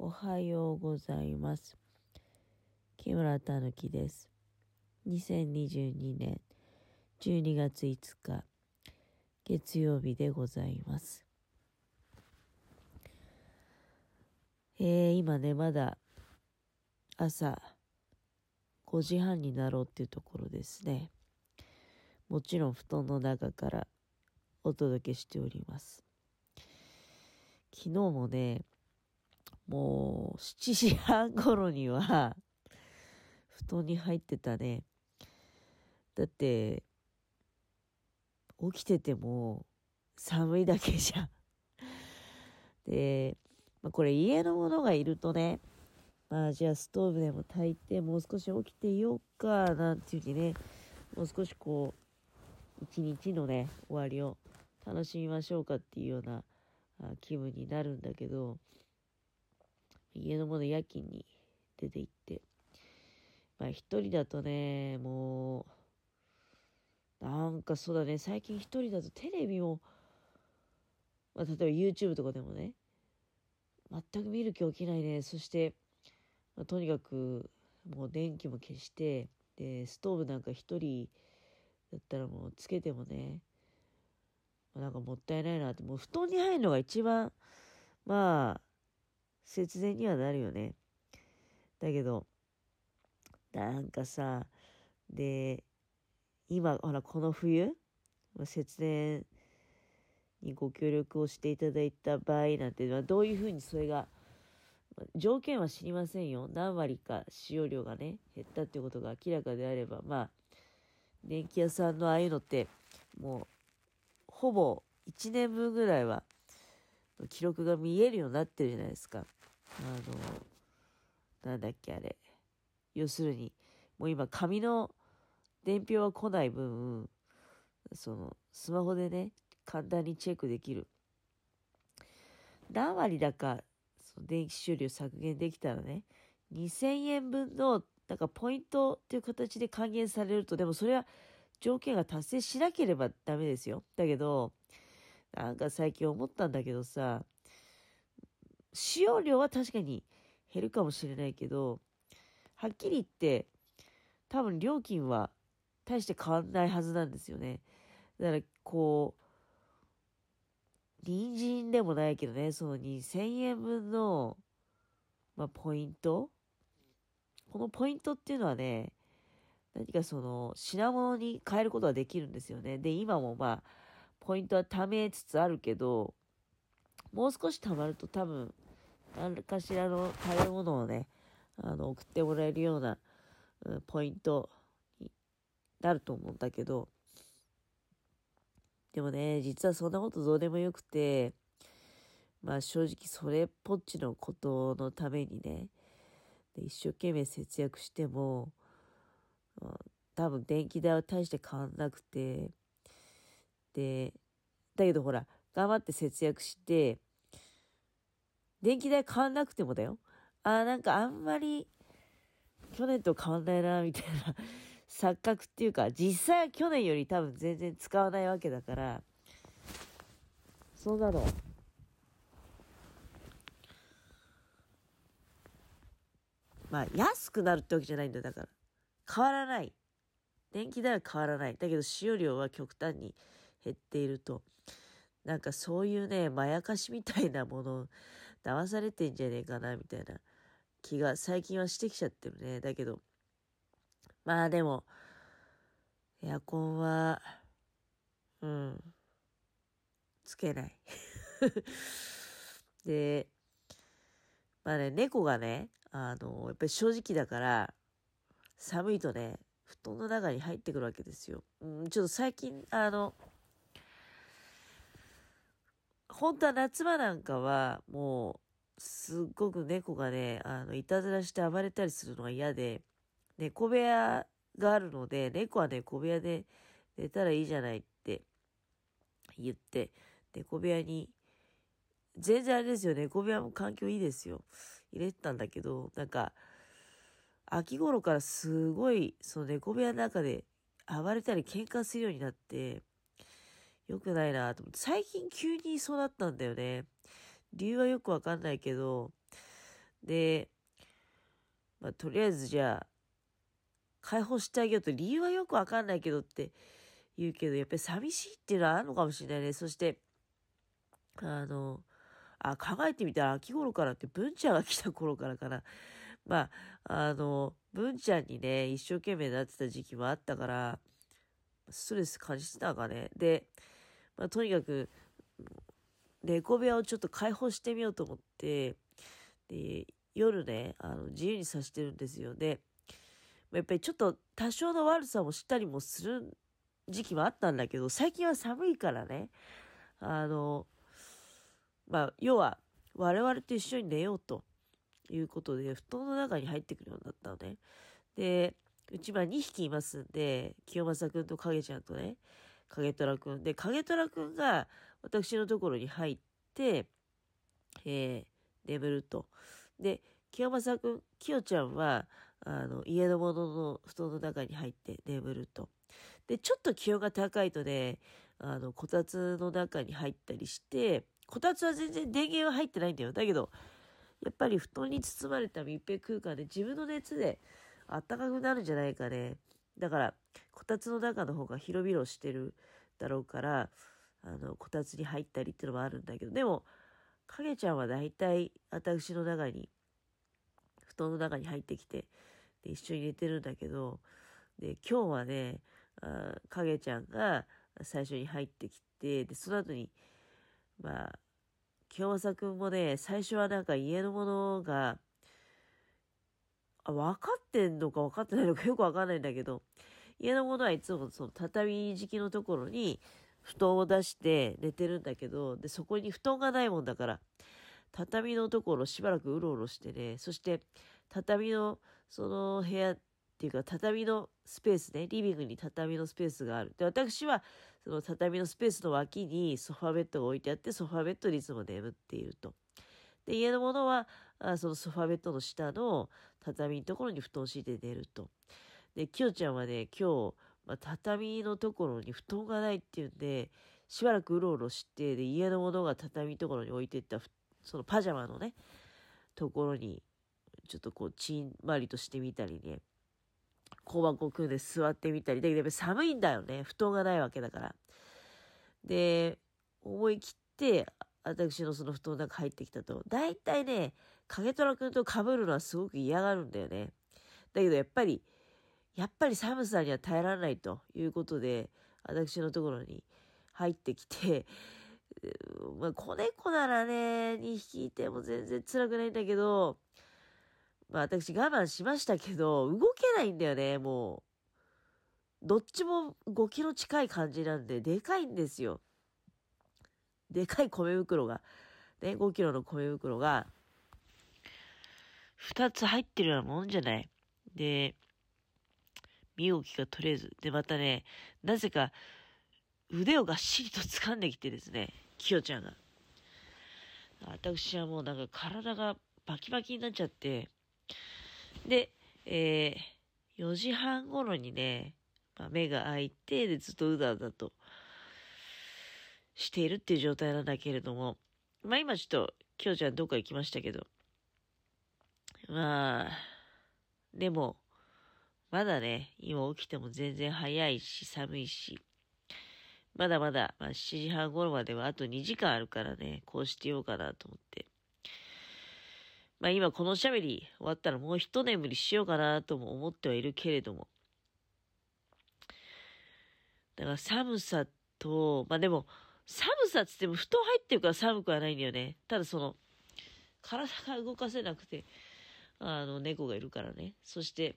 おはようございます。木村たぬきです。2022年12月5日月曜日でございます。えー、今ね、まだ朝5時半になろうっていうところですね。もちろん布団の中からお届けしております。昨日もね、もう7時半頃には 布団に入ってたね。だって、起きてても寒いだけじゃん。で、まあ、これ家のものがいるとね、まあじゃあストーブでも炊いてもう少し起きていようかなんていうふうにね、もう少しこう、一日のね、終わりを楽しみましょうかっていうような気分になるんだけど、家のもの夜勤に出て行って、まあ一人だとね、もう、なんかそうだね、最近一人だとテレビも、まあ例えば YouTube とかでもね、全く見る気起きないね。そして、まあ、とにかくもう電気も消して、で、ストーブなんか一人だったらもうつけてもね、まあ、なんかもったいないなって、もう布団に入るのが一番、まあ、節電にはなるよね。だけど、なんかさ、で、今、ほら、この冬、節電にご協力をしていただいた場合なんていうのは、どういうふうにそれが、条件は知りませんよ。何割か使用量がね、減ったってことが明らかであれば、まあ、電気屋さんのああいうのって、もう、ほぼ1年分ぐらいは、記録が見えるようになってるじゃないですか。あの、なんだっけあれ。要するに、もう今紙の伝票は来ない分、その、スマホでね、簡単にチェックできる。何割だか、その電気使用量削減できたらね、2000円分の、なんかポイントっていう形で還元されると、でもそれは条件が達成しなければダメですよ。だけど、なんか最近思ったんだけどさ、使用量は確かに減るかもしれないけど、はっきり言って、多分料金は大して変わんないはずなんですよね。だから、こう、隣人でもないけどね、その2000円分の、まあ、ポイント？このポイントっていうのはね、何かその、品物に変えることができるんですよね。で、今もまあ、ポイントは貯めつつあるけど、もう少し貯まると多分、何かしらの食べ物をね、あの、送ってもらえるような、うん、ポイントになると思うんだけど、でもね、実はそんなことどうでもよくて、まあ正直それっぽっちのことのためにね、で一生懸命節約しても、うん多分電気代は大して変わんなくて、で、だけどほら、頑張って節約して、電気代変わんなくてもだよ。あーなんかあんまり去年と変わんないな、みたいな錯覚っていうか、実際は去年より多分全然使わないわけだから、そうなの。まあ、安くなるってわけじゃないんだよ、だから。変わらない。電気代は変わらない。だけど使用量は極端に減っていると。なんかそういうね、まやかしみたいなもの、騙されてんじゃねえかな、みたいな気が最近はしてきちゃってるね。だけど、まあでも、エアコンは、うん、つけない。で、まあね、猫がね、あの、やっぱり正直だから、寒いとね、布団の中に入ってくるわけですよ。うん、ちょっと最近、あの、本当は夏場なんかは、もう、すっごく猫がね、あの、いたずらして暴れたりするのが嫌で、猫部屋があるので、猫は猫部屋で寝たらいいじゃないって言って、猫部屋に、全然あれですよ、猫部屋も環境いいですよ。入れてたんだけど、なんか、秋頃からすごい、その猫部屋の中で暴れたり喧嘩するようになって、良くないなと思って、最近急にそうなったんだよね。理由はよくわかんないけど、で、まあ、とりあえずじゃあ、解放してあげようと理由はよくわかんないけどって言うけど、やっぱり寂しいっていうのはあるのかもしれないね。そして、あの、あ、考えてみたら秋頃からって文ちゃんが来た頃からかな。まあ、あの、文ちゃんにね、一生懸命なってた時期もあったから、ストレス感じてたかね。で、まあ、とにかく、猫部屋をちょっと開放してみようと思って、で、夜ね、あの、自由にさしてるんですよ。で、やっぱりちょっと多少の悪さもしたりもする時期もあったんだけど、最近は寒いからね、あの、まあ、要は、我々と一緒に寝ようということで、布団の中に入ってくるようになったのね。で、うちは2匹いますんで、清正くんと影ちゃんとね、影虎くん。で、影虎くんが私のところに入って、えー、眠ると。で、清正くん、清ちゃんは、あの、家の者の布団の中に入って眠ると。で、ちょっと気温が高いとね、あの、こたつの中に入ったりして、こたつは全然電源は入ってないんだよ。だけど、やっぱり布団に包まれた密閉空間で自分の熱で暖かくなるんじゃないかね。だから、こたつの中の方が広々してるだろうから、あの、こたつに入ったりっていうのもあるんだけど、でも、影ちゃんは大体私の中に、布団の中に入ってきて、で、一緒に寝てるんだけど、で、今日はね、あ影ちゃんが最初に入ってきて、で、その後に、まあ、清正くんもね、最初はなんか家のものが、あ、分かってんのか分かってないのかよく分かんないんだけど、家のものはいつもその畳敷きのところに布団を出して寝てるんだけど、で、そこに布団がないもんだから、畳のところしばらくうろうろしてね、そして畳のその部屋っていうか畳のスペースね、リビングに畳のスペースがある。で、私はその畳のスペースの脇にソファベッドが置いてあって、ソファベッドにいつも眠っていると。で、家のものは、あそのソファベッドの下の畳のところに布団を敷いて寝ると。で、きよちゃんはね、今日、まあ、畳のところに布団がないっていうんで、しばらくうろうろして、で、家のものが畳のところに置いてった、そのパジャマのね、ところに、ちょっとこう、ちんまりとしてみたりね、小箱組んで座ってみたり、だけどやっぱ寒いんだよね。布団がないわけだから。で、思い切って、私のその布団の中入ってきたと、大体ね、影虎くんと被るのはすごく嫌がるんだよね。だけどやっぱり、やっぱり寒さには耐えられないということで、私のところに入ってきて、まあ、子猫ならね、2匹いても全然辛くないんだけど、まあ私我慢しましたけど、動けないんだよね、もう。どっちも5キロ近い感じなんで、でかいんですよ。でかい米袋が、ね、5キロの米袋が、2つ入ってるようなもんじゃない。で、身動きが取れず。で、またね、なぜか腕をがっしりと掴んできてですね、きよちゃんが。私はもうなんか体がバキバキになっちゃって、で、えー、4時半頃にね、まあ、目が開いて、で、ずっとうだうだとしているっていう状態なんだけれども、まあ今ちょっと、今日ちゃんどっか行きましたけど、まあ、でも、まだね、今起きても全然早いし、寒いし、まだまだ、まあ、7時半頃まではあと2時間あるからね、こうしてようかなと思って。まあ今このしゃべり終わったらもう一眠りしようかなとも思ってはいるけれども。だから寒さと、まあでも、寒さっつっても布団入ってるから寒くはないんだよね。ただその、体が動かせなくて、あの、猫がいるからね。そして、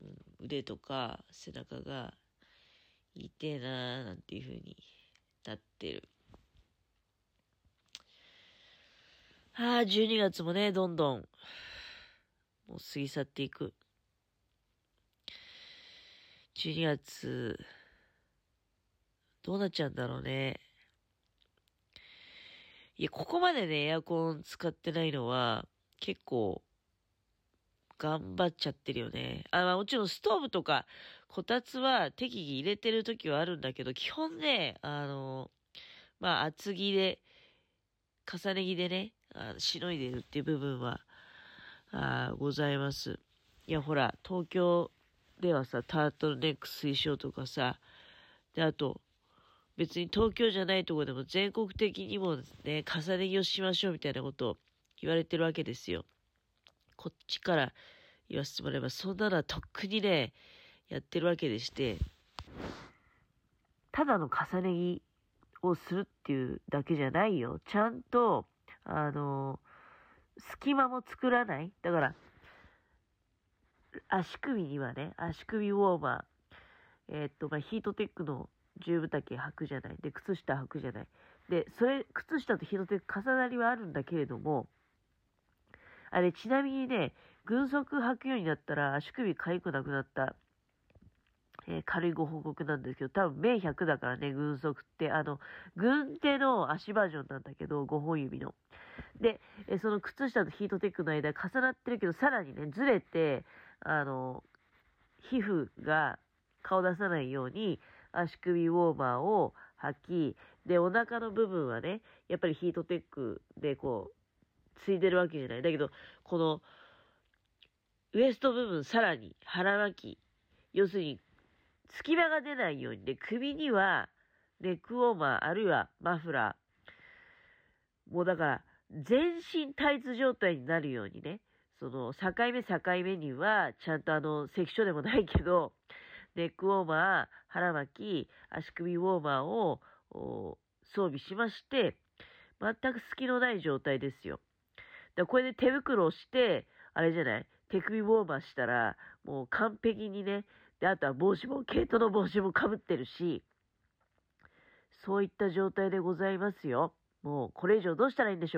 うん、腕とか背中が痛えなーなんていう風になってる。ああ、12月もね、どんどん、もう過ぎ去っていく。12月、どうなっちゃうんだろうね。いや、ここまでね、エアコン使ってないのは、結構、頑張っちゃってるよね。あ、まあ、もちろんストーブとか、こたつは適宜入れてる時はあるんだけど、基本ね、あの、まあ、厚着で、重ね着でね、あしのいでるっていう部分は、あございます。いや、ほら、東京ではさ、タートルネック推奨とかさ、で、あと、別に東京じゃないとこでも全国的にもね、重ね着をしましょうみたいなことを言われてるわけですよ。こっちから言わせてもらえば、そんなのはとっくにね、やってるわけでして、ただの重ね着をするっていうだけじゃないよ。ちゃんと、あの、隙間も作らない。だから、足首にはね、足首ウォーマー、えー、っと、まあ、ヒートテックの十分丈履くじゃない。で、靴下履くじゃない。で、それ、靴下とヒートテック重なりはあるんだけれども、あれ、ちなみにね、軍足履くようになったら足首痒くなくなった、えー、軽いご報告なんですけど、多分、名100だからね、軍足って、あの、軍手の足バージョンなんだけど、5本指の。で、えその靴下とヒートテックの間重なってるけど、さらにね、ずれて、あの、皮膚が顔出さないように足首ウォーマーを履き、で、お腹の部分はね、やっぱりヒートテックでこうう、ついでるわけじゃない。だけど、この、ウエスト部分さらに腹巻き、要するに、隙間が出ないようにで、首にはネックウォーマー、あるいはマフラー、もうだから、全身タイツ状態になるようにね、その、境目境目には、ちゃんとあの、関所でもないけど、ネックウォーマー、腹巻き、足首ウォーマーを装備しまして、全く隙のない状態ですよ。だこれで手袋をして、あれじゃない？手首ウォーマーしたら、もう完璧にね、で、あとは帽子も、毛糸の帽子もかぶってるし、そういった状態でございますよ。もうこれ以上どうしたらいいんでしょうか？